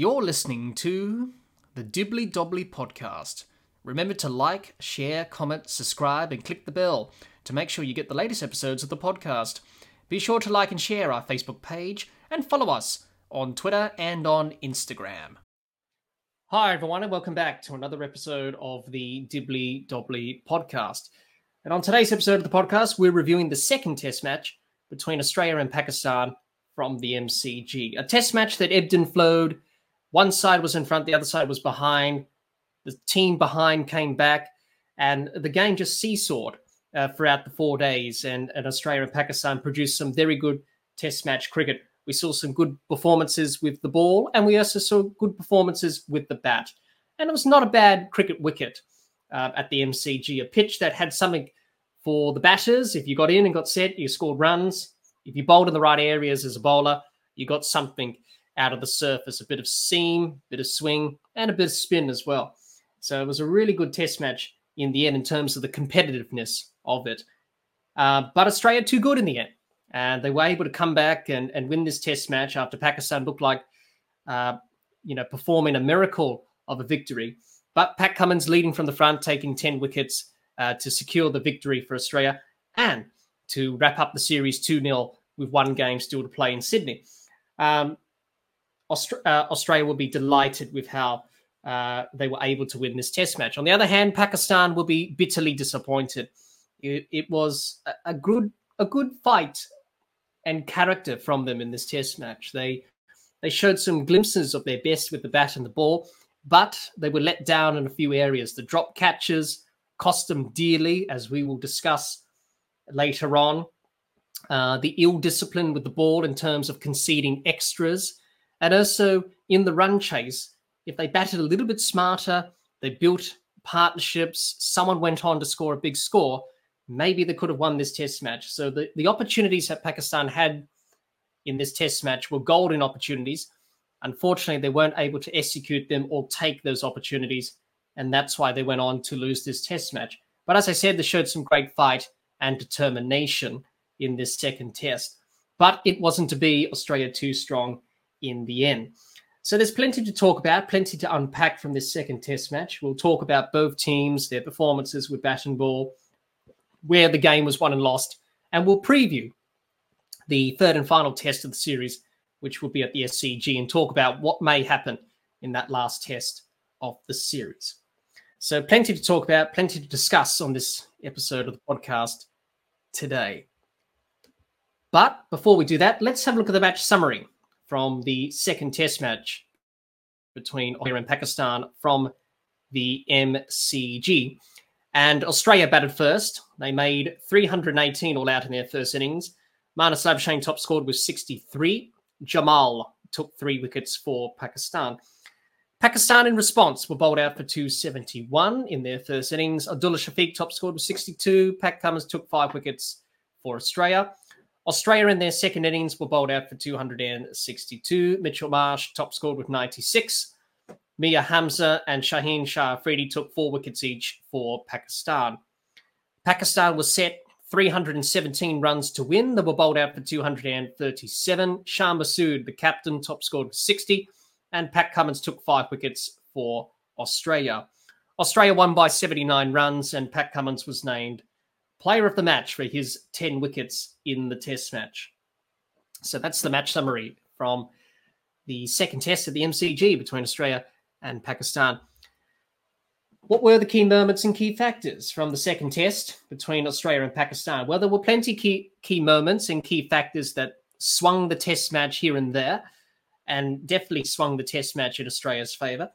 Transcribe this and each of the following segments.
You're listening to the Dibbly Dobbly podcast. Remember to like, share, comment, subscribe, and click the bell to make sure you get the latest episodes of the podcast. Be sure to like and share our Facebook page and follow us on Twitter and on Instagram. Hi, everyone, and welcome back to another episode of the Dibbly Dobbly podcast. And on today's episode of the podcast, we're reviewing the second test match between Australia and Pakistan from the MCG. A test match that ebbed and flowed. One side was in front, the other side was behind. The team behind came back, and the game just seesawed uh, throughout the four days. And, and Australia and Pakistan produced some very good test match cricket. We saw some good performances with the ball, and we also saw good performances with the bat. And it was not a bad cricket wicket uh, at the MCG, a pitch that had something for the batters. If you got in and got set, you scored runs. If you bowled in the right areas as a bowler, you got something out of the surface, a bit of seam, a bit of swing, and a bit of spin as well. So it was a really good test match in the end in terms of the competitiveness of it. Uh, but Australia too good in the end. And they were able to come back and, and win this test match after Pakistan looked like, uh, you know, performing a miracle of a victory. But Pat Cummins leading from the front, taking 10 wickets uh, to secure the victory for Australia and to wrap up the series 2 0 with one game still to play in Sydney. Um, Aust- uh, Australia will be delighted with how uh, they were able to win this test match. On the other hand, Pakistan will be bitterly disappointed. It, it was a, a, good a good fight and character from them in this test match. They they showed some glimpses of their best with the bat and the ball, but they were let down in a few areas. The drop catches cost them dearly, as we will discuss later on. Uh, the ill discipline with the ball in terms of conceding extras and also in the run chase, if they batted a little bit smarter, they built partnerships, someone went on to score a big score, maybe they could have won this test match. So the, the opportunities that Pakistan had in this test match were golden opportunities. Unfortunately, they weren't able to execute them or take those opportunities. And that's why they went on to lose this test match. But as I said, they showed some great fight and determination in this second test. But it wasn't to be Australia too strong in the end. So there's plenty to talk about, plenty to unpack from this second test match. We'll talk about both teams, their performances with bat and ball, where the game was won and lost, and we'll preview the third and final test of the series, which will be at the SCG, and talk about what may happen in that last test of the series. So plenty to talk about, plenty to discuss on this episode of the podcast today. But before we do that, let's have a look at the match summary from the second test match between Australia and Pakistan from the MCG. And Australia batted first. They made 318 all out in their first innings. Marnus Labuschagne top scored with 63. Jamal took three wickets for Pakistan. Pakistan, in response, were bowled out for 271 in their first innings. Abdullah Shafiq top scored with 62. Pat Cummins took five wickets for Australia. Australia in their second innings were bowled out for 262. Mitchell Marsh top scored with 96. Mir Hamza and Shaheen Shah Afridi took four wickets each for Pakistan. Pakistan was set 317 runs to win. They were bowled out for 237. Shan Masood, the captain, top scored with 60. And Pat Cummins took five wickets for Australia. Australia won by 79 runs, and Pat Cummins was named player of the match for his 10 wickets in the test match. So that's the match summary from the second test of the MCG between Australia and Pakistan. What were the key moments and key factors from the second test between Australia and Pakistan? Well, there were plenty key key moments and key factors that swung the test match here and there, and definitely swung the test match in Australia's favour.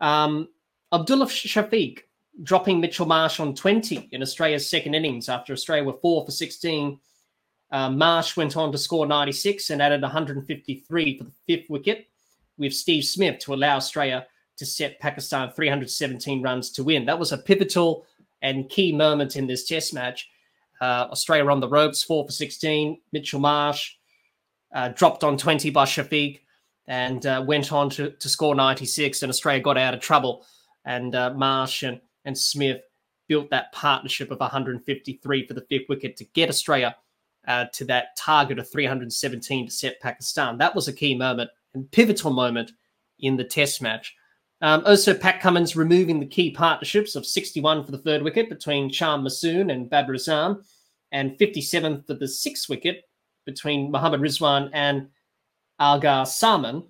Um, Abdullah Shafiq dropping Mitchell Marsh on 20 in Australia's second innings after Australia were four for 16. Uh, Marsh went on to score 96 and added 153 for the fifth wicket with Steve Smith to allow Australia to set Pakistan 317 runs to win. That was a pivotal and key moment in this test match. Uh, Australia on the ropes, four for 16. Mitchell Marsh uh, dropped on 20 by Shafiq and uh, went on to, to score 96, and Australia got out of trouble. And uh, Marsh and and Smith built that partnership of 153 for the fifth wicket to get Australia uh, to that target of 317 to set Pakistan. That was a key moment and pivotal moment in the Test match. Um, also, Pat Cummins removing the key partnerships of 61 for the third wicket between Shan Masood and Babar Azam, and 57 for the sixth wicket between Mohammad Rizwan and Agha Salman,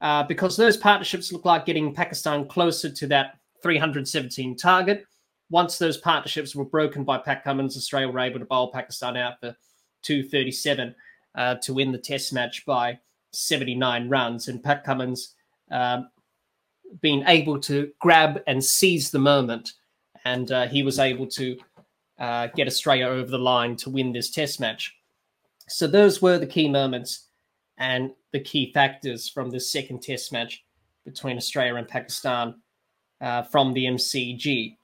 uh, because those partnerships look like getting Pakistan closer to that 317 target. Once those partnerships were broken by Pat Cummins, Australia were able to bowl Pakistan out for 237 uh, to win the Test match by 79 runs. And Pat Cummins um, being able to grab and seize the moment, and uh, he was able to uh, get Australia over the line to win this Test match. So those were the key moments and the key factors from this second Test match between Australia and Pakistan uh, from the MCG.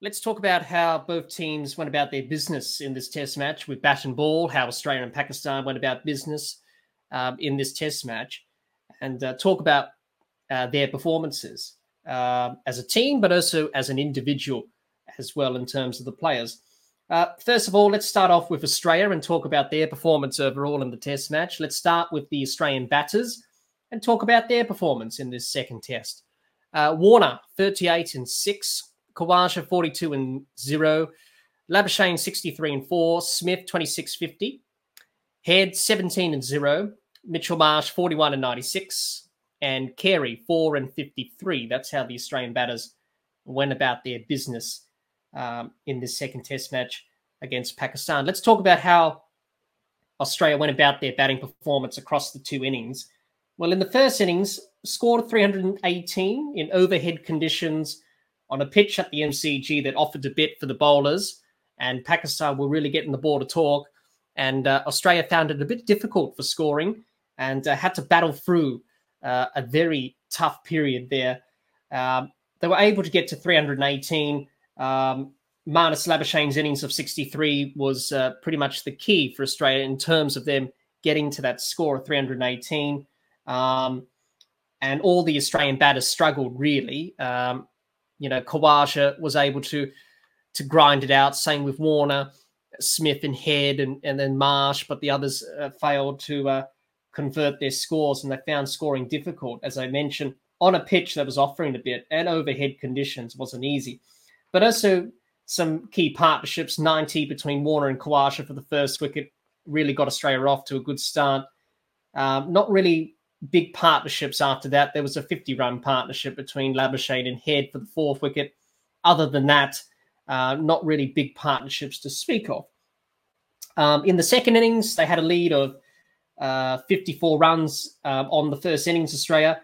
Let's talk about how both teams went about their business in this Test match with bat and ball, how Australia and Pakistan went about business um, in this Test match, and uh, talk about uh, their performances uh, as a team, but also as an individual as well in terms of the players. Uh, first of all, let's start off with Australia and talk about their performance overall in the Test match. Let's start with the Australian batters and talk about their performance in this second Test. Uh, Warner, 38 and 6. Khawaja, 42 and 0. Labuschagne, 63 and 4. Smith, 26 50. Head, 17 and 0. Mitchell Marsh, 41 and 96. And Carey, 4 and 53. That's how the Australian batters went about their business um, in this second Test match against Pakistan. Let's talk about how Australia went about their batting performance across the two innings. Well, in the first innings, scored 318 in overhead conditions on a pitch at the MCG that offered a bit for the bowlers, and Pakistan were really getting the ball to talk. And uh, Australia found it a bit difficult for scoring and uh, had to battle through uh, a very tough period there. Um, they were able to get to 318 um, Marnus Labuschagne's innings of 63 was uh, pretty much the key for Australia in terms of them getting to that score of 318. Um, and all the Australian batters struggled really. Um, you know, Khawaja was able to to grind it out. Same with Warner, Smith, and Head, and, and then Marsh, but the others uh, failed to uh, convert their scores, and they found scoring difficult. As I mentioned, on a pitch that was offering a bit, and overhead conditions wasn't easy but also some key partnerships 90 between Warner and Khawaja for the first wicket really got Australia off to a good start. Um, not really big partnerships after that. There was a 50 run partnership between Labuschagne and Head for the fourth wicket. Other than that, uh, not really big partnerships to speak of. Um, in the second innings, they had a lead of uh, 54 runs um, on the first innings, Australia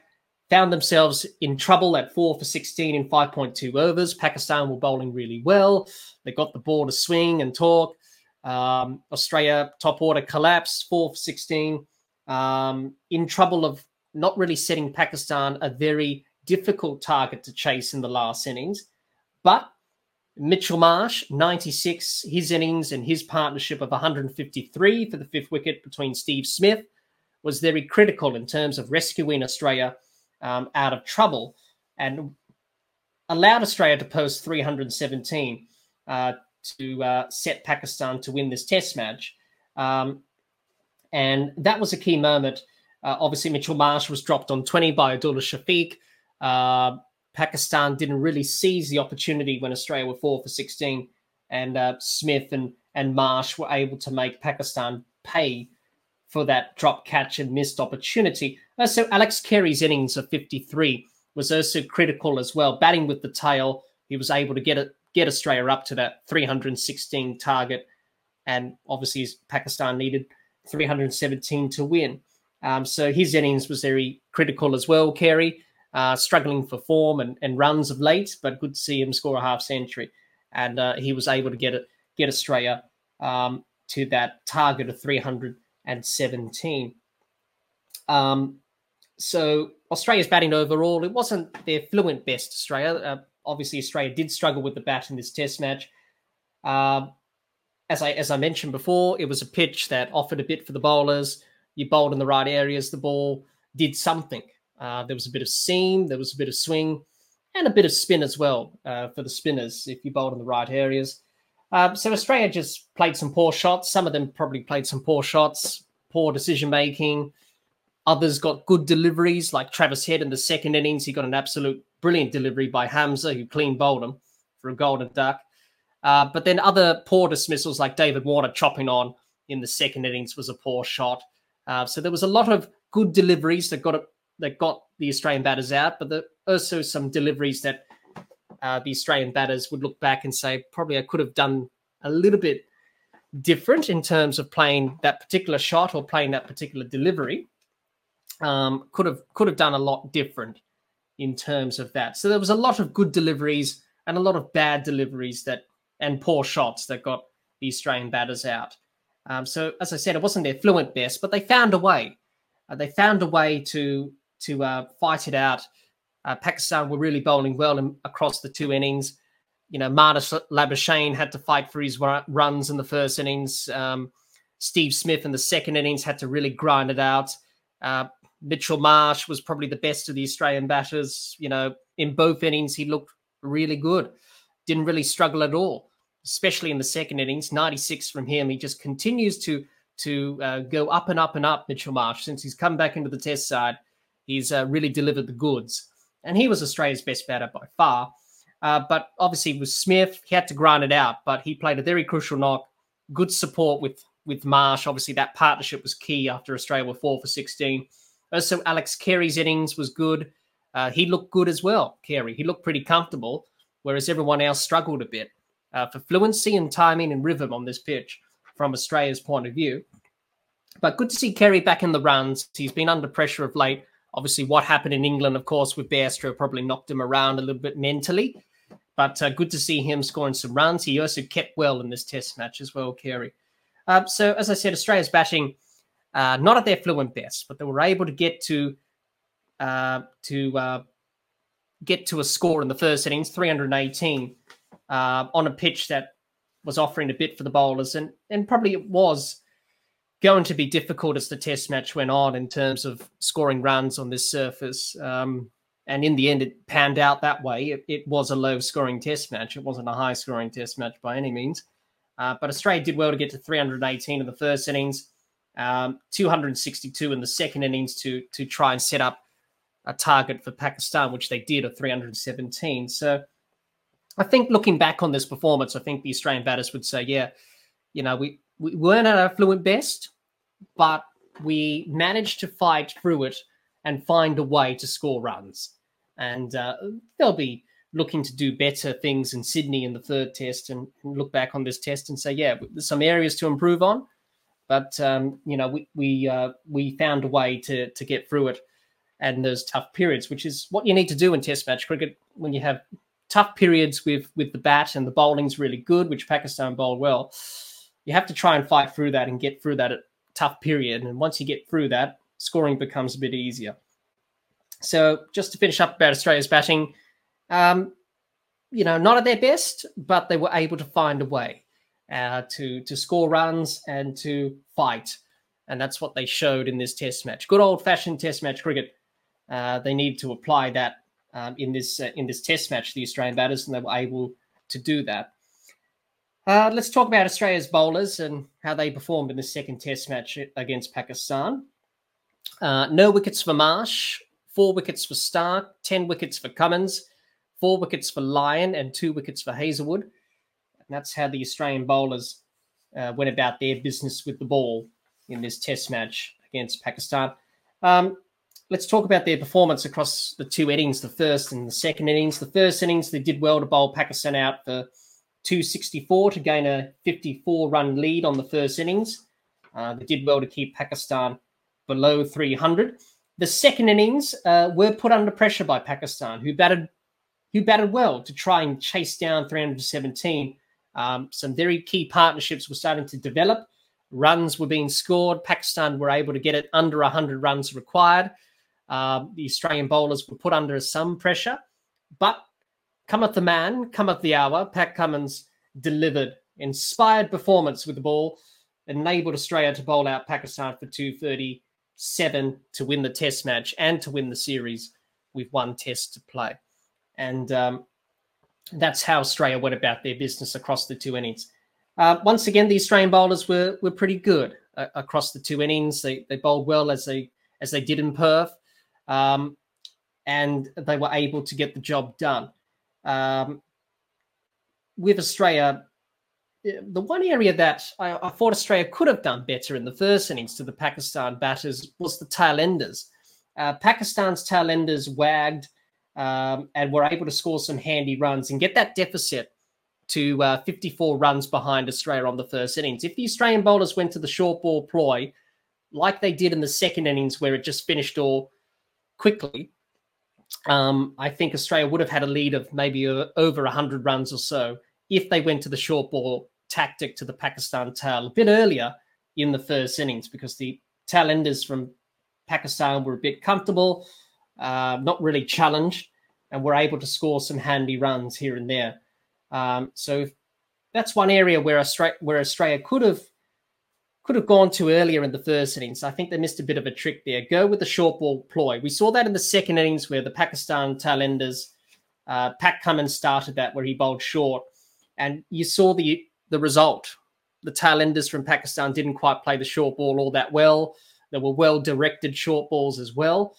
found themselves in trouble at four for 16 in 5.2 overs. Pakistan were bowling really well. They got the ball to swing and talk. Um, Australia top order collapsed, four for 16. Um, in trouble of not really setting Pakistan a very difficult target to chase in the last innings. But Mitchell Marsh, 96, his innings and his partnership of 153 for the fifth wicket between Steve Smith was very critical in terms of rescuing Australia um, out of trouble and allowed Australia to post 317 uh, to uh, set Pakistan to win this test match. Um, and that was a key moment. Uh, obviously, Mitchell Marsh was dropped on 20 by Abdullah Shafiq. Uh, Pakistan didn't really seize the opportunity when Australia were four for 16, and uh, Smith and, and Marsh were able to make Pakistan pay for that drop catch and missed opportunity. Uh, so Alex Carey's innings of 53 was also critical as well. Batting with the tail, he was able to get get Australia up to that 316 target, and obviously Pakistan needed 317 to win. Um, so his innings was very critical as well. Carey uh, struggling for form and, and, runs of late, but good to see him score a half century, and uh, he was able to get it get Australia um, to that target of 317. Um, so Australia's batting overall, it wasn't their fluent best. Australia, uh, obviously, Australia did struggle with the bat in this Test match. As I as I mentioned before, it was a pitch that offered a bit for the bowlers. You bowled in the right areas. The ball did something. Uh, there was a bit of seam, there was a bit of swing, and a bit of spin as well uh, for the spinners if you bowled in the right areas. Uh, so Australia just played some poor shots. Some of them probably played some poor shots, poor decision making Others got good deliveries, like Travis Head in the second innings. He got an absolute brilliant delivery by Hamza, who clean bowled him for a golden duck. Uh, but then other poor dismissals, like David Warner chopping on in the second innings, was a poor shot. Uh, so there was a lot of good deliveries that got that got the Australian batters out, but there also some deliveries that uh, the Australian batters would look back and say, probably I could have done a little bit different in terms of playing that particular shot or playing that particular delivery. Um, could have could have done a lot different in terms of that. So there was a lot of good deliveries and a lot of bad deliveries that and poor shots that got the Australian batters out. Um, so as I said, it wasn't their fluent best, but they found a way. Uh, they found a way to to uh, fight it out. Uh, Pakistan were really bowling well in, across the two innings you know, Marnus Labuschagne had to fight for his runs in the first innings. Um, Steve Smith in the second innings had to really grind it out. Uh, Mitchell Marsh was probably the best of the Australian batters. You know, in both innings, he looked really good. Didn't really struggle at all, especially in the second innings. 96 from him. He just continues to to uh, go up and up and up, Mitchell Marsh. Since he's come back into the test side, he's uh, really delivered the goods. And he was Australia's best batter by far. Uh, but obviously with Smith, he had to grind it out, but he played a very crucial knock. Good support with with Marsh. Obviously, that partnership was key after Australia were four for 16. Also, Alex Carey's innings was good. Uh, he looked good as well, Carey. He looked pretty comfortable, whereas everyone else struggled a bit. Uh, for fluency and timing and rhythm on this pitch from Australia's point of view. But good to see Carey back in the runs. He's been under pressure of late. Obviously, what happened in England, of course, with Bairstow probably knocked him around a little bit mentally. But uh, good to see him scoring some runs. He also kept well in this test match as well, Carey. Uh, so, as I said, Australia's batting uh, not at their fluent best, but they were able to get to uh, to uh, get to a score in the first innings, 318, uh, on a pitch that was offering a bit for the bowlers, and and probably it was going to be difficult as the test match went on in terms of scoring runs on this surface. Um, and in the end, it panned out that way. It, it was a low scoring test match. It wasn't a high scoring test match by any means. Uh, but Australia did well to get to 318 in the first innings, um, 262 in the second innings to to try and set up a target for Pakistan, which they did at 317. So I think looking back on this performance, I think the Australian batters would say, yeah, you know, we, we weren't at our fluent best, but we managed to fight through it and find a way to score runs. And uh, they'll be looking to do better things in Sydney in the third test and, look back on this test and say, yeah, there's some areas to improve on, but um, you know we we uh, we found a way to to get through it and those tough periods, which is what you need to do in Test match cricket when you have tough periods with with the bat and the bowling's really good, which Pakistan bowled well. You have to try and fight through that and get through that tough period, and once you get through that, scoring becomes a bit easier. So just to finish up about Australia's batting, um, you know, not at their best, but they were able to find a way uh, to to score runs and to fight, and that's what they showed in this Test match. Good old fashioned Test match cricket. Uh, they need to apply that um, in this uh, in this Test match, the Australian batters, and they were able to do that. Uh, let's talk about Australia's bowlers and how they performed in the second Test match against Pakistan. Uh, no wickets for Marsh, four wickets for Starc, 10 wickets for Cummins, four wickets for Lyon, and two wickets for Hazlewood. And that's how the Australian bowlers uh, went about their business with the ball in this test match against Pakistan. Um, let's talk about their performance across the two innings, the first and the second innings. The first innings, they did well to bowl Pakistan out for 264 to gain a 54 run lead on the first innings. Uh, they did well to keep Pakistan below 300. The second innings uh, were put under pressure by Pakistan, who batted who batted well to try and chase down 317. Um, some very key partnerships were starting to develop. Runs were being scored. Pakistan were able to get it under 100 runs required. Um, the Australian bowlers were put under some pressure, but cometh the man, cometh the hour. Pat Cummins delivered inspired performance with the ball, enabled Australia to bowl out Pakistan for 237 to win the test match and to win the series with one test to play. And um, that's how Australia went about their business across the two innings. Uh, once again, the Australian bowlers were were pretty good uh, across the two innings. They they bowled well as they as they did in Perth. Um, and they were able to get the job done. Um, with Australia, the one area that I, I, thought Australia could have done better in the first innings to the Pakistan batters was the tail enders. Uh, Pakistan's tail enders wagged um, and were able to score some handy runs and get that deficit to uh, 54 runs behind Australia on the first innings. If the Australian bowlers went to the short ball ploy, like they did in the second innings, where it just finished all quickly, um, I think Australia would have had a lead of maybe over 100 runs or so if they went to the short ball tactic to the Pakistan tail a bit earlier in the first innings because the tail enders from Pakistan were a bit comfortable, uh, not really challenged, and were able to score some handy runs here and there. Um, so that's one area where Australia, where Australia could have could have gone to earlier in the first innings. I think they missed a bit of a trick there. Go with the short ball ploy. We saw that in the second innings where the Pakistan tailenders, uh, Pat Cummins started that where he bowled short, and you saw the the result. The tailenders from Pakistan didn't quite play the short ball all that well. There were well directed short balls as well,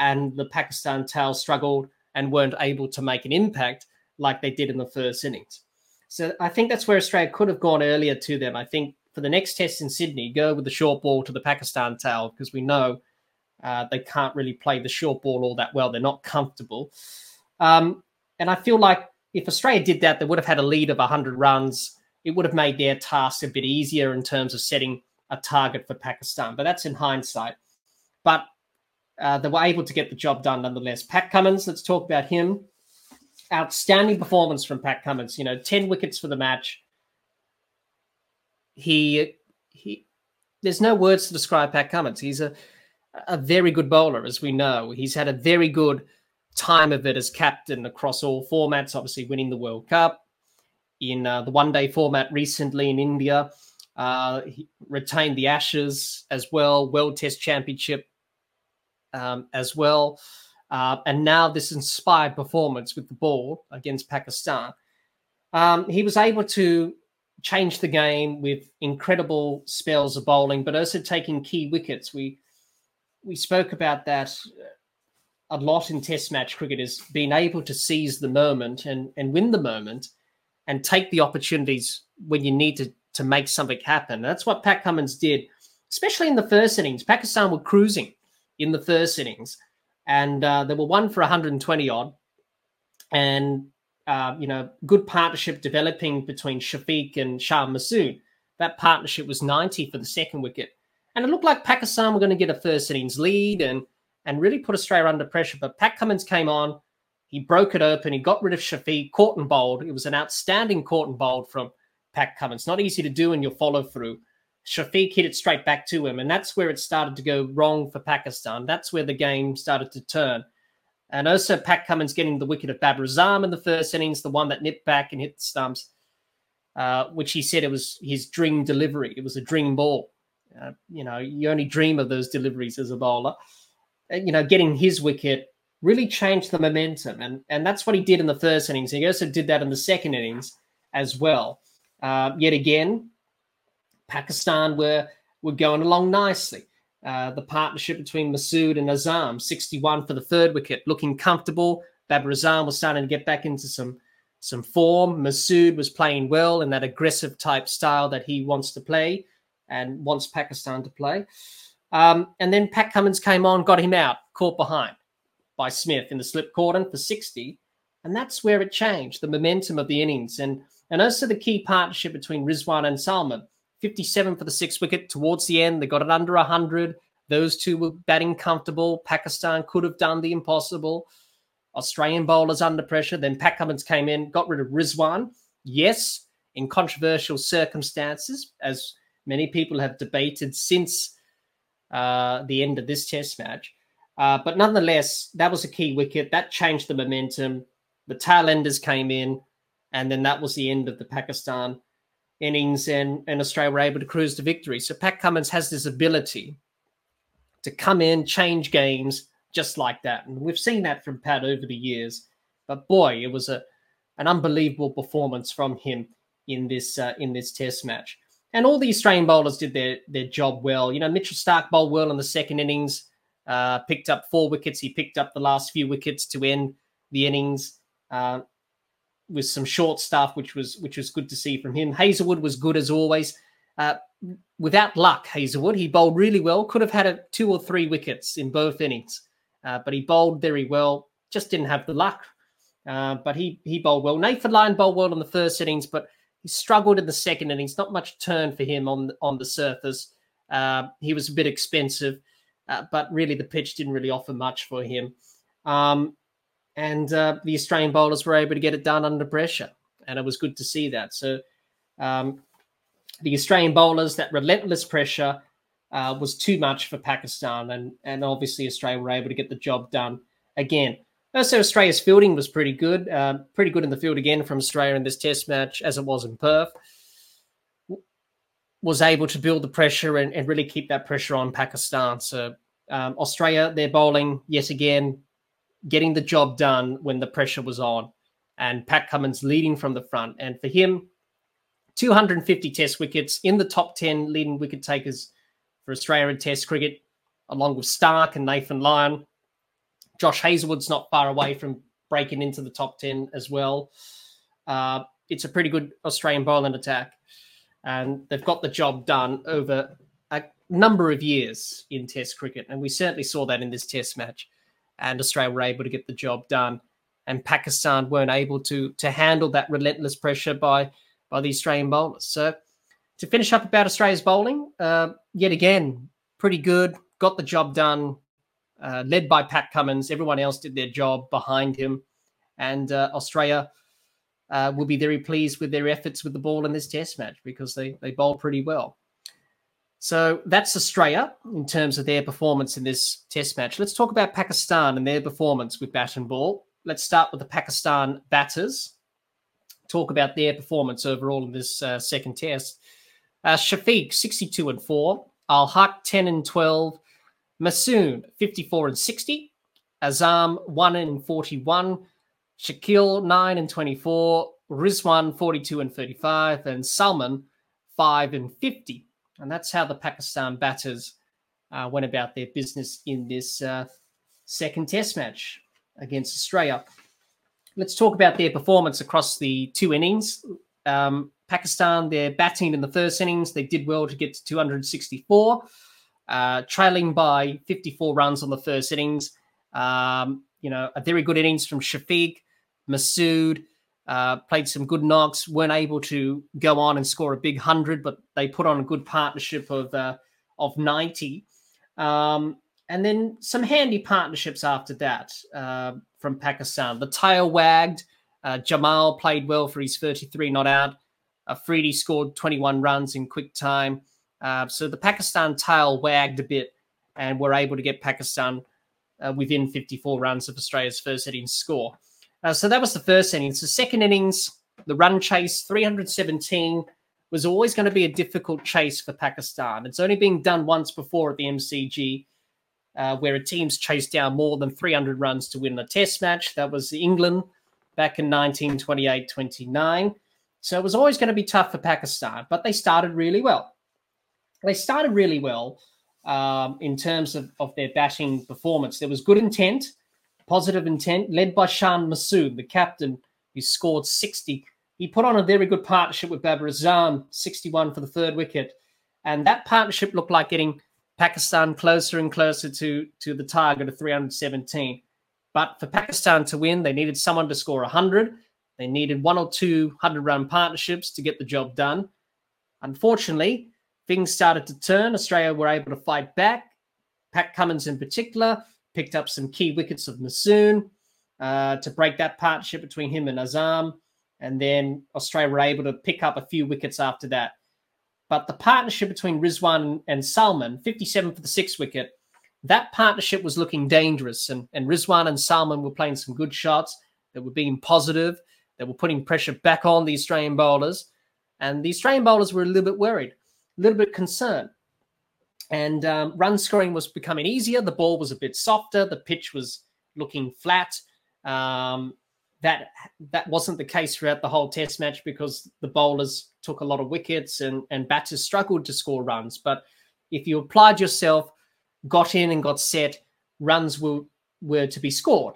and the Pakistan tail struggled and weren't able to make an impact like they did in the first innings. So I think that's where Australia could have gone earlier to them. I think for the next test in Sydney, go with the short ball to the Pakistan tail because we know uh, they can't really play the short ball all that well. They're not comfortable. Um, and I feel like if Australia did that, they would have had a lead of 100 runs. It would have made their task a bit easier in terms of setting a target for Pakistan. But that's in hindsight. But uh, they were able to get the job done nonetheless. Pat Cummins, let's talk about him. Outstanding performance from Pat Cummins. You know, 10 wickets for the match he he there's no words to describe Pat Cummins. He's a a very good bowler, as we know. He's had a very good time of it as captain across all formats. Obviously, winning the World Cup in uh, the one day format recently in India. Uh, he retained the Ashes as well, World Test Championship um, as well. Uh, and now this inspired performance with the ball against Pakistan. Um, he was able to changed the game with incredible spells of bowling, but also taking key wickets. We we spoke about that a lot in Test match cricket is being able to seize the moment and and win the moment, and take the opportunities when you need to to make something happen. That's what Pat Cummins did, especially in the first innings. Pakistan were cruising in the first innings, and uh, they were one for 120 odd, and uh, you know, good partnership developing between Shafiq and Shan Masood. That partnership was 90 for the second wicket. And it looked like Pakistan were going to get a first innings lead and and really put Australia under pressure. But Pat Cummins came on, he broke it open, he got rid of Shafiq, caught and bowled. It was an outstanding caught and bowled from Pat Cummins. Not easy to do in your follow through. Shafiq hit it straight back to him, and that's where it started to go wrong for Pakistan. That's where the game started to turn. And also Pat Cummins getting the wicket of Babar Azam in the first innings, the one that nipped back and hit the stumps, uh, which he said it was his dream delivery. It was a dream ball. Uh, you know, you only dream of those deliveries as a bowler. And, you know, getting his wicket really changed the momentum. And, and that's what he did in the first innings. He also did that in the second innings as well. Uh, yet again, Pakistan were, were going along nicely. Uh, the partnership between Masood and Azam, 61 for the third wicket, looking comfortable. Babar Azam was starting to get back into some some form. Masood was playing well in that aggressive type style that he wants to play and wants Pakistan to play. Um, and then Pat Cummins came on, got him out, caught behind by Smith in the slip cordon for 60. And that's where it changed the momentum of the innings and, and also the key partnership between Rizwan and Salman. 57 for the sixth wicket towards the end. They got it under 100. Those two were batting comfortable. Pakistan could have done the impossible. Australian bowlers under pressure. Then Pat Cummins came in, got rid of Rizwan. Yes, in controversial circumstances, as many people have debated since uh, the end of this test match. Uh, but nonetheless, that was a key wicket. That changed the momentum. The tail enders came in, and then that was the end of the Pakistan innings and, and Australia were able to cruise to victory. So Pat Cummins has this ability to come in, change games just like that. And we've seen that from Pat over the years. But boy, it was a an unbelievable performance from him in this uh, in this test match. And all the Australian bowlers did their their job well. You know, Mitchell Starc bowled well in the second innings. uh, picked up four wickets. He picked up the last few wickets to end the innings uh, with some short stuff, which was which was good to see from him. Hazlewood was good as always. Uh, without luck, Hazlewood he bowled really well. Could have had a, two or three wickets in both innings, uh, but he bowled very well. Just didn't have the luck. Uh, but he he bowled well. Nathan Lyon bowled well in the first innings, but he struggled in the second innings. Not much turn for him on on the surface. Uh, he was a bit expensive, uh, but really the pitch didn't really offer much for him. Um, and uh, the Australian bowlers were able to get it done under pressure, and it was good to see that. So um, the Australian bowlers, that relentless pressure uh, was too much for Pakistan, and and obviously Australia were able to get the job done again. Also, Australia's fielding was pretty good, uh, pretty good in the field again from Australia in this Test match, as it was in Perth. Was able to build the pressure and, and really keep that pressure on Pakistan. So um, Australia, they're bowling yet again, getting the job done when the pressure was on, and Pat Cummins leading from the front. And for him, 250 Test wickets in the top 10 leading wicket takers for Australia in Test cricket, along with Starc and Nathan Lyon. Josh Hazlewood's not far away from breaking into the top 10 as well. Uh, it's a pretty good Australian bowling attack. And they've got the job done over a number of years in Test cricket. And we certainly saw that in this Test match. And Australia were able to get the job done. And Pakistan weren't able to, to handle that relentless pressure by, by the Australian bowlers. So to finish up about Australia's bowling, uh, yet again, pretty good. Got the job done uh, led by Pat Cummins. Everyone else did their job behind him. And uh, Australia uh, will be very pleased with their efforts with the ball in this test match because they, they bowl pretty well. So that's Australia in terms of their performance in this test match. Let's talk about Pakistan and their performance with bat and ball. Let's start with the Pakistan batters. Talk about their performance overall in this uh, second test. Uh, Shafiq, 62 and 4. Al Haq, 10 and 12. Masood, 54 and 60. Azam, 1 and 41. Shakeel, 9 and 24. Rizwan, 42 and 35. And Salman, 5 and 50. And that's how the Pakistan batters uh, went about their business in this uh, second test match against Australia. Let's talk about their performance across the two innings. Um, Pakistan, they're batting in the first innings. They did well to get to 264 uh, trailing by 54 runs on the first innings. Um, you know, a very good innings from Shafiq, Masood, uh, played some good knocks, weren't able to go on and score a big 100, but they put on a good partnership of, uh, of 90. Um, and then some handy partnerships after that uh, from Pakistan. The tail wagged. Uh, Jamal played well for his 33 not out. Afridi scored 21 runs in quick time. Uh, so the Pakistan tail wagged a bit and were able to get Pakistan uh, within 54 runs of Australia's first innings score. Uh, so that was the first innings. The second innings, the run chase, 317, was always going to be a difficult chase for Pakistan. It's only been done once before at the MCG, uh, where a team's chased down more than 300 runs to win a test match. That was England back in 1928 29. So it was always going to be tough for Pakistan, but they started really well they started really well um, in terms of, of their batting performance. There was good intent, positive intent, led by Shan Masood, the captain, who scored 60. He put on a very good partnership with Babar Azam, 61 for the third wicket. And that partnership looked like getting Pakistan closer and closer to, to the target of 317. But for Pakistan to win, they needed someone to score 100. They needed one or two 100 run partnerships to get the job done. Unfortunately, things started to turn. Australia were able to fight back. Pat Cummins, in particular, picked up some key wickets of Masood uh, to break that partnership between him and Azam. And then Australia were able to pick up a few wickets after that. But the partnership between Rizwan and Salman, 57 for the sixth wicket, that partnership was looking dangerous. And, and Rizwan and Salman were playing some good shots. that were being positive. that were putting pressure back on the Australian bowlers. And the Australian bowlers were a little bit worried a little bit concerned. And um, run scoring was becoming easier. The ball was a bit softer. The pitch was looking flat. Um, that that wasn't the case throughout the whole Test match because the bowlers took a lot of wickets and and batters struggled to score runs. But if you applied yourself, got in and got set, runs were were to be scored.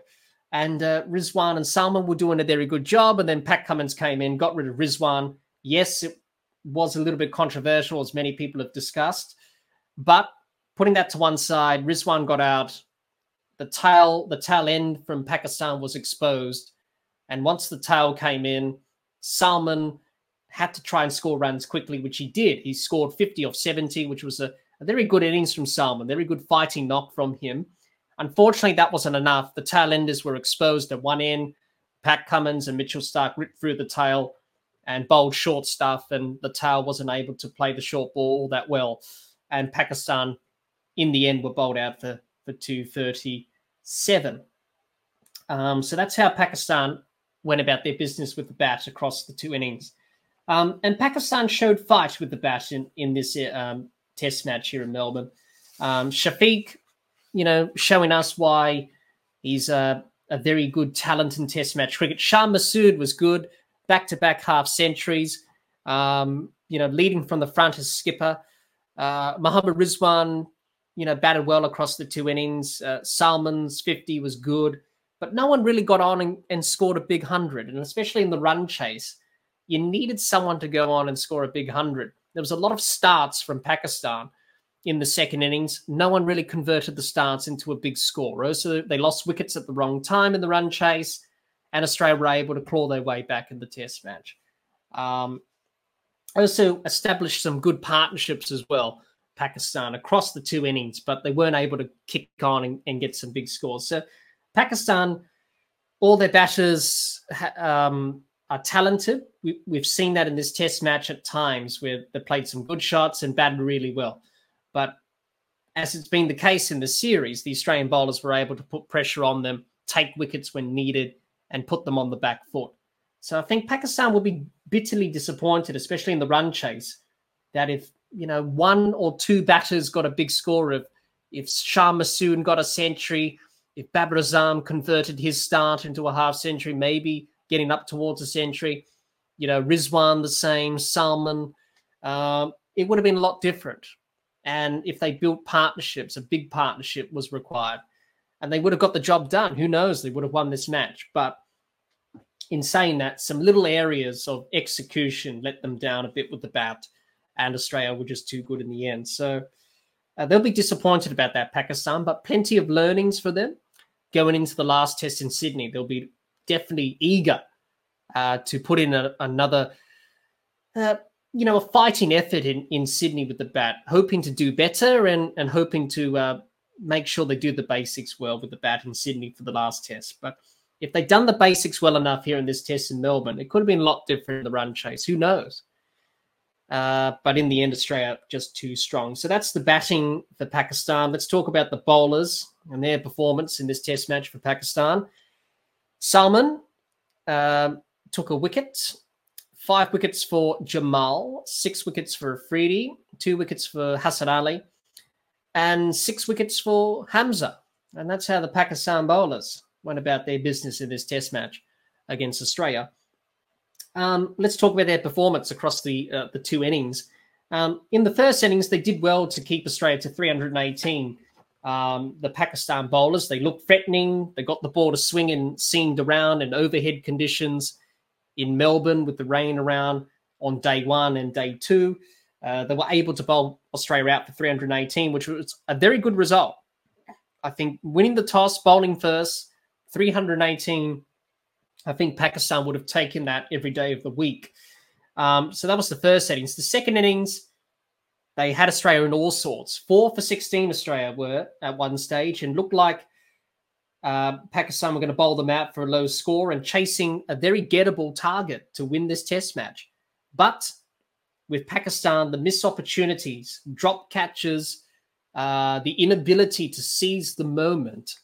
And uh, Rizwan and Salman were doing a very good job. And then Pat Cummins came in, got rid of Rizwan. Yes, it was a little bit controversial, as many people have discussed. But putting that to one side, Rizwan got out. The tail, the tail end from Pakistan was exposed. And once the tail came in, Salman had to try and score runs quickly, which he did. He scored 50 off 70, which was a, a very good innings from Salman, very good fighting knock from him. Unfortunately, that wasn't enough. The tail enders were exposed at one end. Pat Cummins and Mitchell Starc ripped through the tail and bowled short stuff, and the tail wasn't able to play the short ball all that well. And Pakistan, in the end, were bowled out for, for 237. Um, so that's how Pakistan went about their business with the bat across the two innings. Um, and Pakistan showed fight with the bat in, in this um, test match here in Melbourne. Um, Shafiq you know, showing us why he's a, a very good talent in Test match cricket. Shan Masood was good, back to back half centuries. Um, you know, leading from the front as skipper. Uh, Muhammad Rizwan, you know, batted well across the two innings. Uh, Salman's 50 was good, but no one really got on and, and scored a big 100. And especially in the run chase, you needed someone to go on and score a big 100. There was a lot of starts from Pakistan in the second innings. No one really converted the starts into a big score. So they lost wickets at the wrong time in the run chase, and Australia were able to claw their way back in the test match. Um, also established some good partnerships as well, Pakistan, across the two innings, but they weren't able to kick on and, and get some big scores. So Pakistan, all their batters um, are talented. We, have seen that in this test match at times where they played some good shots and batted really well. But as it's been the case in the series, the Australian bowlers were able to put pressure on them, take wickets when needed, and put them on the back foot. So I think Pakistan will be bitterly disappointed, especially in the run chase, that if you know one or two batters got a big score of if Shan Masood got a century, if Babar Azam converted his start into a half century, maybe getting up towards a century, you know, Rizwan the same, Salman, um, it would have been a lot different. And if they built partnerships, a big partnership was required. And they would have got the job done. Who knows? They would have won this match. But in saying that, some little areas of execution let them down a bit with the bat, and Australia were just too good in the end. So uh, they'll be disappointed about that, Pakistan, but plenty of learnings for them going into the last test in Sydney. They'll be definitely eager uh, to put in a, another uh, you know, a fighting effort in, in Sydney with the bat, hoping to do better and, and hoping to uh, make sure they do the basics well with the bat in Sydney for the last test. But if they'd done the basics well enough here in this test in Melbourne, it could have been a lot different in the run chase. Who knows? Uh, but in the end, Australia just too strong. So that's the batting for Pakistan. Let's talk about the bowlers and their performance in this test match for Pakistan. Salman uh, took a wicket five wickets for Jamal, six wickets for Afridi, two wickets for Hassan Ali, and six wickets for Hamza. And that's how the Pakistan bowlers went about their business in this test match against Australia. Um, let's talk about their performance across the uh, the two innings. Um, in the first innings, they did well to keep Australia to 318. Um, the Pakistan bowlers they looked threatening. They got the ball to swing and seamed around in overhead conditions in Melbourne with the rain around on day one and day two. Uh, they were able to bowl Australia out for 318, which was a very good result. I think winning the toss, bowling first, 318. I think Pakistan would have taken that every day of the week. Um, so that was the first innings. The second innings, they had Australia in all sorts. Four for 16 Australia were at one stage and looked like uh, Pakistan were going to bowl them out for a low score and chasing a very gettable target to win this test match. But with Pakistan, the missed opportunities, drop catches, uh, the inability to seize the moment,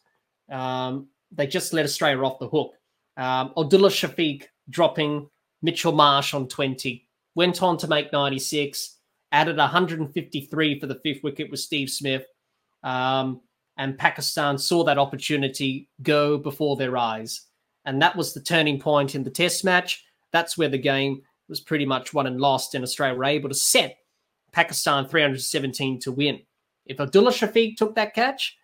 um, they just let Australia off the hook. Um, Abdullah Shafiq dropping Mitchell Marsh on 20, went on to make 96, added 153 for the fifth wicket with Steve Smith. Um, and Pakistan saw that opportunity go before their eyes. And that was the turning point in the test match. That's where the game was pretty much won and lost, and Australia were able to set Pakistan 317 to win. If Abdullah Shafiq took that catch,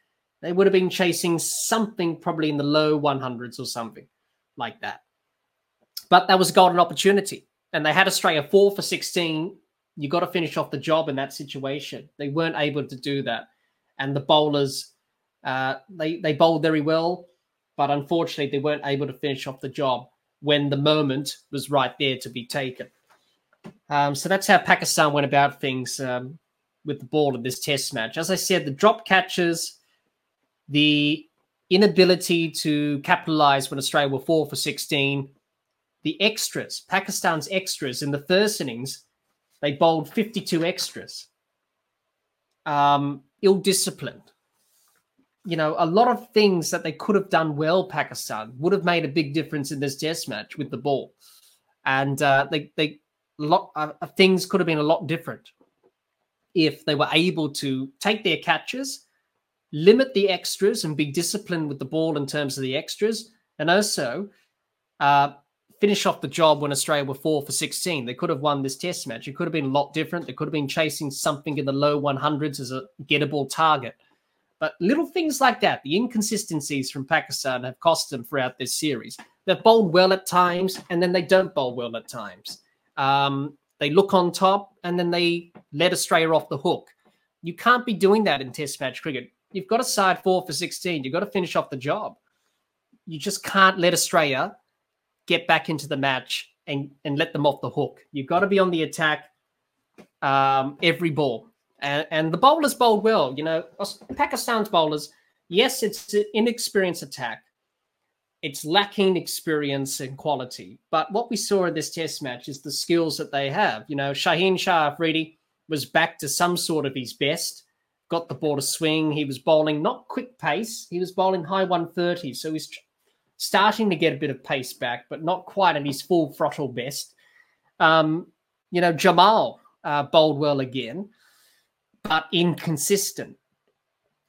They would have been chasing something probably in the low 100s or something like that. But that was a golden opportunity. And they had Australia four for 16. You got to finish off the job in that situation. They weren't able to do that. And the bowlers, uh, they, they bowled very well, but unfortunately, they weren't able to finish off the job when the moment was right there to be taken. Um, so that's how Pakistan went about things um, with the ball in this test match. As I said, the drop catches, the inability to capitalize when Australia were four for 16, the extras, Pakistan's extras in the first innings, they bowled 52 extras. Um, ill disciplined. You know, a lot of things that they could have done well, Pakistan would have made a big difference in this test match with the ball. And uh, they, they, lot uh, things could have been a lot different if they were able to take their catches limit the extras and be disciplined with the ball in terms of the extras, and also uh, finish off the job when Australia were four for 16. They could have won this test match. It could have been a lot different. They could have been chasing something in the low 100s as a gettable target. But little things like that, the inconsistencies from Pakistan have cost them throughout this series. They've bowled well at times, and then they don't bowl well at times. Um, they look on top, and then they let Australia off the hook. You can't be doing that in Test match cricket you've got a side four for 16. You've got to finish off the job. You just can't let Australia get back into the match and, and let them off the hook. You've got to be on the attack um, every ball. And, and the bowlers bowled well. You know, Pakistan's bowlers, yes, it's an inexperienced attack. It's lacking experience and quality. But what we saw in this test match is the skills that they have. You know, Shaheen Shah Afridi was back to some sort of his best got the ball to swing. He was bowling not quick pace, he was bowling high 130. So he's starting to get a bit of pace back, but not quite at his full throttle best. Um, you know, Jamal uh, bowled well again, but inconsistent.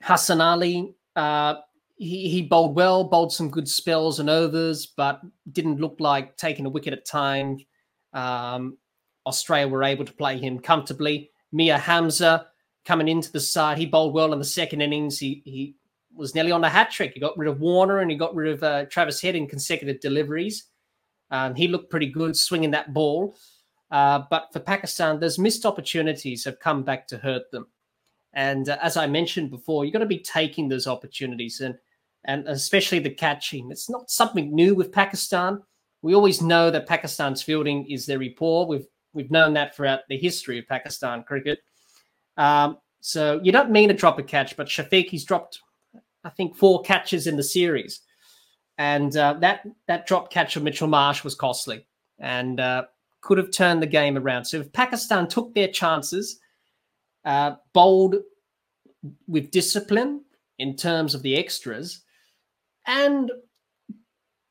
Hassan Ali, uh, he, he bowled well, bowled some good spells and overs, but didn't look like taking a wicket at times. Um, Australia were able to play him comfortably. Mir Hamza, coming into the side. He bowled well in the second innings. He he was nearly on a hat trick. He got rid of Warner and he got rid of uh, Travis Head in consecutive deliveries. Um, he looked pretty good swinging that ball. Uh, but for Pakistan, those missed opportunities have come back to hurt them. And uh, as I mentioned before, you've got to be taking those opportunities and and especially the catching. It's not something new with Pakistan. We always know that Pakistan's fielding is very poor. We've we've known that throughout the history of Pakistan cricket. Um, so you don't mean to drop a catch, but Shafiq, he's dropped, I think, four catches in the series. And uh, that, that drop catch of Mitchell Marsh was costly and uh, could have turned the game around. So if Pakistan took their chances, uh, bowled with discipline in terms of the extras, and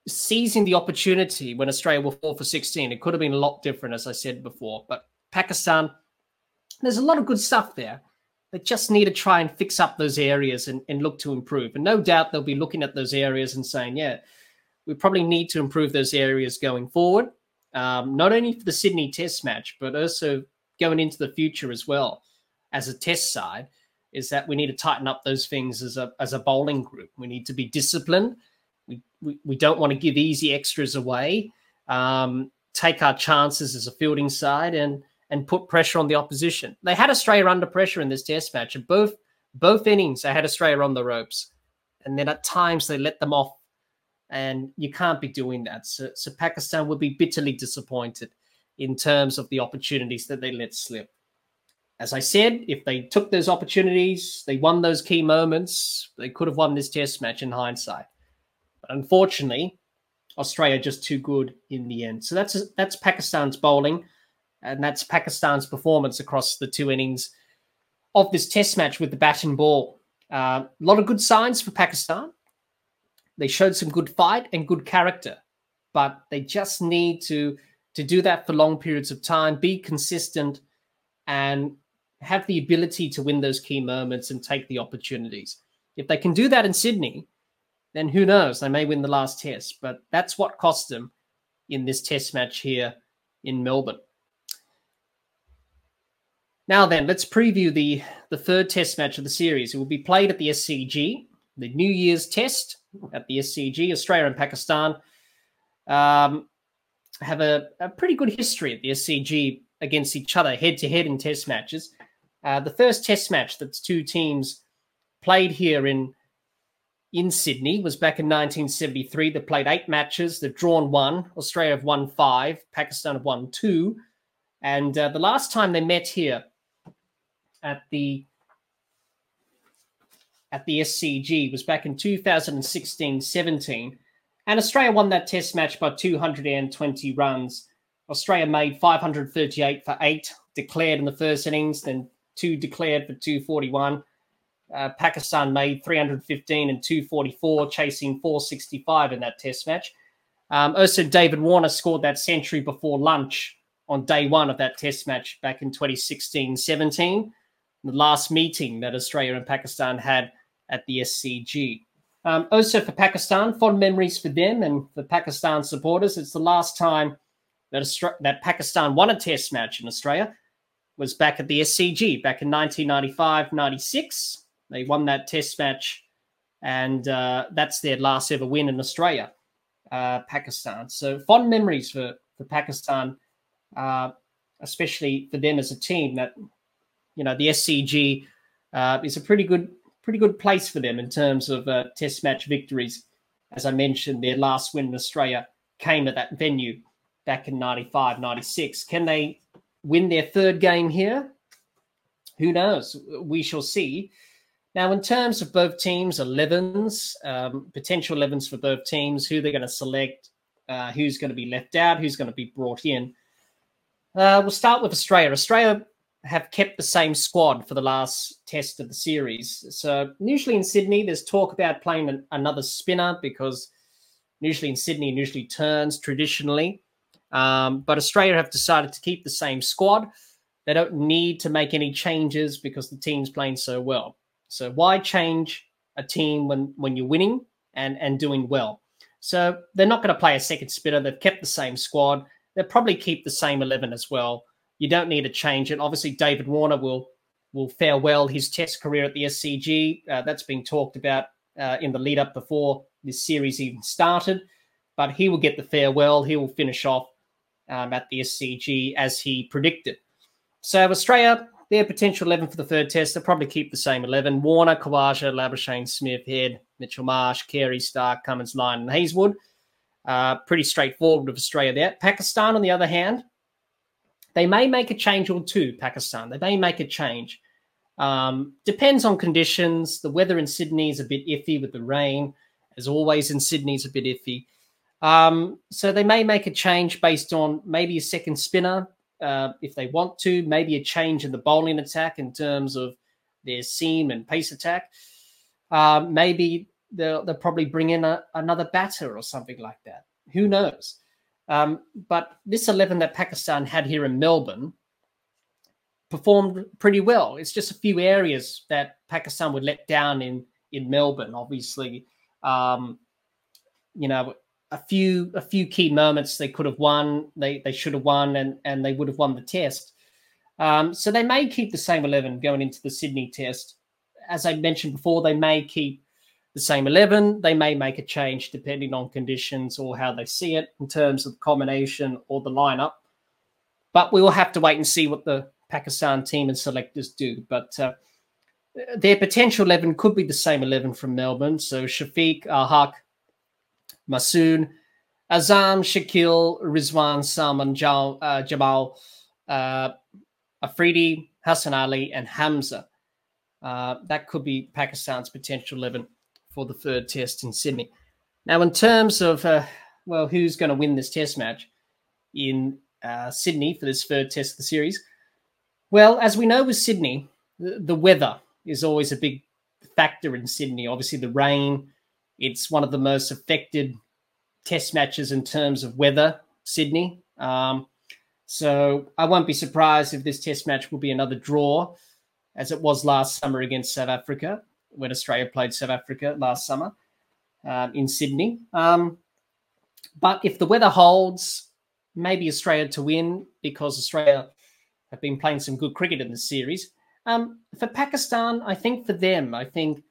seizing the opportunity when Australia were four for 16, it could have been a lot different, as I said before. But Pakistan there's a lot of good stuff there. They just need to try and fix up those areas and, and look to improve. And no doubt they'll be looking at those areas and saying, yeah, we probably need to improve those areas going forward, um, not only for the Sydney Test match, but also going into the future as well as a test side. Is that we need to tighten up those things as a as a bowling group. We need to be disciplined. We we, we don't want to give easy extras away. Um, take our chances as a fielding side and and put pressure on the opposition. They had Australia under pressure in this test match, and both both innings they had Australia on the ropes, and then at times they let them off, and you can't be doing that. So, so Pakistan would be bitterly disappointed in terms of the opportunities that they let slip. As I said, if they took those opportunities, they won those key moments, they could have won this test match in hindsight. But unfortunately, Australia just too good in the end. So that's that's Pakistan's bowling and that's Pakistan's performance across the two innings of this test match with the bat and ball. Uh, a lot of good signs for Pakistan. They showed some good fight and good character, but they just need to to do that for long periods of time, be consistent, and have the ability to win those key moments and take the opportunities. If they can do that in Sydney, then who knows? They may win the last test, but that's what cost them in this test match here in Melbourne. Now then, let's preview the, the third test match of the series. It will be played at the SCG the New Year's test at the SCG. Australia and Pakistan um, have a, a, pretty good history at the SCG against each other, head to head in test matches. Uh, the first test match that two teams played here in in Sydney was back in 1973. They played eight matches. They've drawn one. Australia have won five. Pakistan have won two. And uh, the last time they met here at the at the SCG was back in 2016-17. And Australia won that test match by 220 runs. Australia made 538 for eight, declared in the first innings, then two declared for 241. Uh, Pakistan made 315 and 244, chasing 465 in that test match. Um, also, David Warner scored that century before lunch on day one of that test match back in 2016 17, the last meeting that Australia and Pakistan had at the SCG. Um, also, for Pakistan, fond memories for them and for Pakistan supporters. It's the last time that, that Pakistan won a test match in Australia was back at the SCG back in 1995 96. They won that test match, and uh, that's their last ever win in Australia, uh, Pakistan. So fond memories for, for Pakistan, uh, especially for them as a team. That you know the SCG uh, is a pretty good pretty good place for them in terms of uh, test match victories. As I mentioned, their last win in Australia came at that venue back in 95, 96. Can they win their third game here? Who knows? We shall see. Now, in terms of both teams, 11s, um, potential 11s for both teams, who they're going to select, uh, who's going to be left out, who's going to be brought in. Uh, we'll start with Australia. Australia have kept the same squad for the last test of the series. So, usually in Sydney, there's talk about playing an, another spinner because usually in Sydney, usually turns traditionally. Um, but Australia have decided to keep the same squad. They don't need to make any changes because the team's playing so well. So why change a team when when you're winning and and doing well? So they're not going to play a second spinner. They've kept the same squad. They'll probably keep the same eleven as well. You don't need to change it. Obviously, David Warner will will farewell his Test career at the SCG. Uh, that's been talked about uh, in the lead up before this series even started. But he will get the farewell. He will finish off um, at the SCG as he predicted. So Australia their potential 11 for the third test, they'll probably keep the same 11. Warner, Khawaja, Labuschagne, Smith, Head, Mitchell Marsh, Carey, Starc, Cummins, Lyon, and Hazlewood. Uh, pretty straightforward with Australia there. Pakistan, on the other hand, they may make a change or two, Pakistan. They may make a change. Um, depends on conditions. The weather in Sydney is a bit iffy with the rain. As always, in Sydney is a bit iffy. Um, so they may make a change based on maybe a second spinner, uh, if they want to, maybe a change in the bowling attack in terms of their seam and pace attack. Um, maybe they'll, they'll probably bring in a, another batter or something like that. Who knows? Um, but this 11 that Pakistan had here in Melbourne performed pretty well. It's just a few areas that Pakistan would let down in, in Melbourne, obviously. Um, you know, a few a few key moments they could have won, they they should have won, and and they would have won the test. Um, so they may keep the same eleven going into the Sydney test. As I mentioned before, they may keep the same eleven. They may make a change depending on conditions or how they see it in terms of combination or the lineup. But we will have to wait and see what the Pakistan team and selectors do. But uh, their potential 11 could be the same 11 from Melbourne. So Shafiq, Al-Haq, Masood, Azam, Shakeel, Rizwan, Salman, Jal, uh, Jamal, uh, Afridi, Hassan Ali, and Hamza. Uh, that could be Pakistan's potential 11 for the third test in Sydney. Now, in terms of, uh, well, who's going to win this test match in uh, Sydney for this third test of the series? Well, as we know with Sydney, the, the weather is always a big factor in Sydney. Obviously, the rain, it's one of the most affected test matches in terms of weather, Sydney. Um, so I won't be surprised if this test match will be another draw, as it was last summer against South Africa, when Australia played South Africa last summer um, in Sydney. Um, but if the weather holds, maybe Australia to win because Australia have been playing some good cricket in this series. Um, for Pakistan, I think for them, I think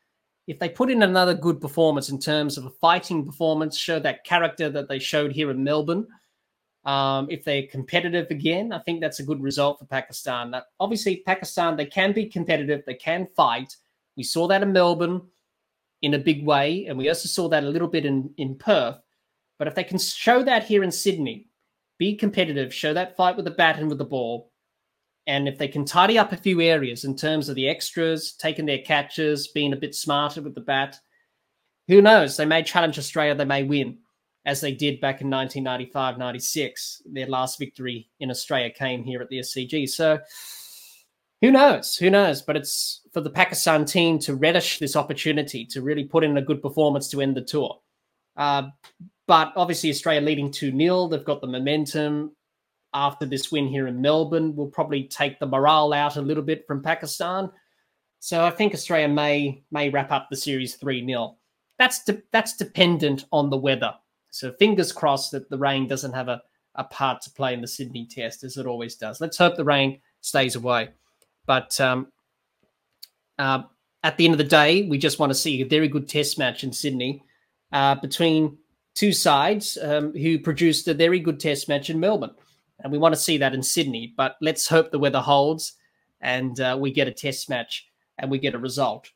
if they put in another good performance in terms of a fighting performance, show that character that they showed here in Melbourne, um, if they're competitive again, I think that's a good result for Pakistan. Now, obviously, Pakistan, they can be competitive, they can fight. We saw that in Melbourne in a big way, and we also saw that a little bit in, in Perth. But if they can show that here in Sydney, be competitive, show that fight with the bat and with the ball, and if they can tidy up a few areas in terms of the extras, taking their catches, being a bit smarter with the bat, who knows? They may challenge Australia, they may win, as they did back in 1995 96. Their last victory in Australia came here at the SCG. So who knows? Who knows? But it's for the Pakistan team to relish this opportunity to really put in a good performance to end the tour. Uh, but obviously, Australia leading 2 0. They've got the momentum after this win here in Melbourne will probably take the morale out a little bit from Pakistan. So I think Australia may may wrap up the series 3-0. That's de- that's dependent on the weather. So fingers crossed that the rain doesn't have a, a part to play in the Sydney test as it always does. Let's hope the rain stays away. But um, uh, at the end of the day, we just want to see a very good test match in Sydney uh, between two sides um, who produced a very good test match in Melbourne and we want to see that in Sydney. But let's hope the weather holds and uh, we get a test match and we get a result.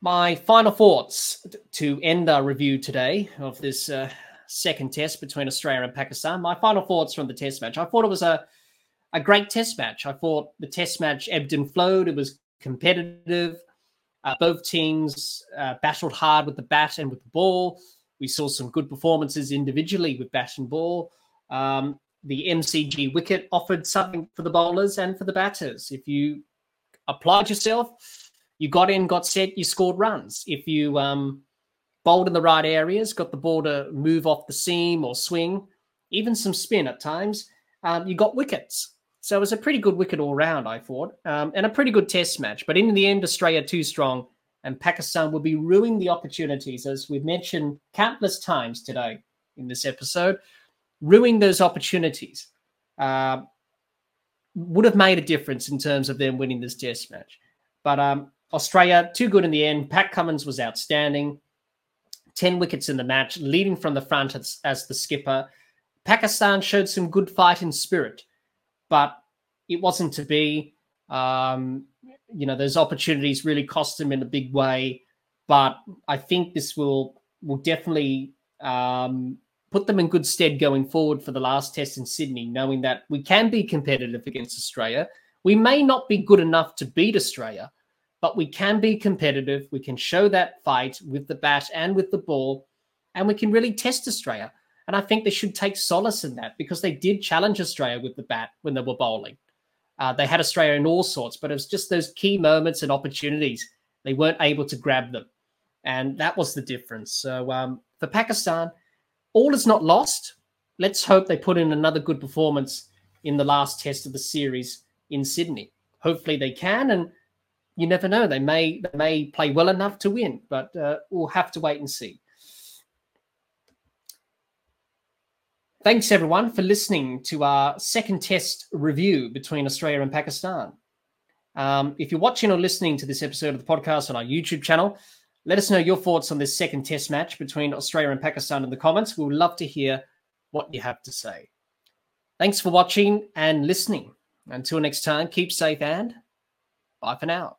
My final thoughts to end our review today of this uh, second test between Australia and Pakistan. My final thoughts from the test match. I thought it was a, a great test match. I thought the test match ebbed and flowed. It was competitive. Uh, both teams uh, battled hard with the bat and with the ball. We saw some good performances individually with bat and ball. Um, the MCG wicket offered something for the bowlers and for the batters. If you applied yourself, you got in, got set, you scored runs. If you um, bowled in the right areas, got the ball to move off the seam or swing, even some spin at times, um, you got wickets. So it was a pretty good wicket all round, I thought, um, and a pretty good test match. But in the end, Australia too strong and Pakistan will be ruining the opportunities, as we've mentioned countless times today in this episode. Ruining those opportunities uh, would have made a difference in terms of them winning this test match. But um, Australia, too good in the end. Pat Cummins was outstanding. 10 wickets in the match, leading from the front as, as the skipper. Pakistan showed some good fight fighting spirit, but it wasn't to be. Um, you know, those opportunities really cost them in a big way. But I think this will will definitely um, put them in good stead going forward for the last test in Sydney, knowing that we can be competitive against Australia. We may not be good enough to beat Australia, but we can be competitive. We can show that fight with the bat and with the ball, and we can really test Australia. And I think they should take solace in that because they did challenge Australia with the bat when they were bowling. Uh, they had Australia in all sorts, but it was just those key moments and opportunities. They weren't able to grab them. And that was the difference. So um, for Pakistan, all is not lost. Let's hope they put in another good performance in the last test of the series in Sydney. Hopefully they can, and you never know. They may they may play well enough to win, but uh, we'll have to wait and see. Thanks everyone for listening to our second test review between Australia and Pakistan. Um, if you're watching or listening to this episode of the podcast on our YouTube channel, let us know your thoughts on this second test match between Australia and Pakistan in the comments. We would love to hear what you have to say. Thanks for watching and listening. Until next time, keep safe and bye for now.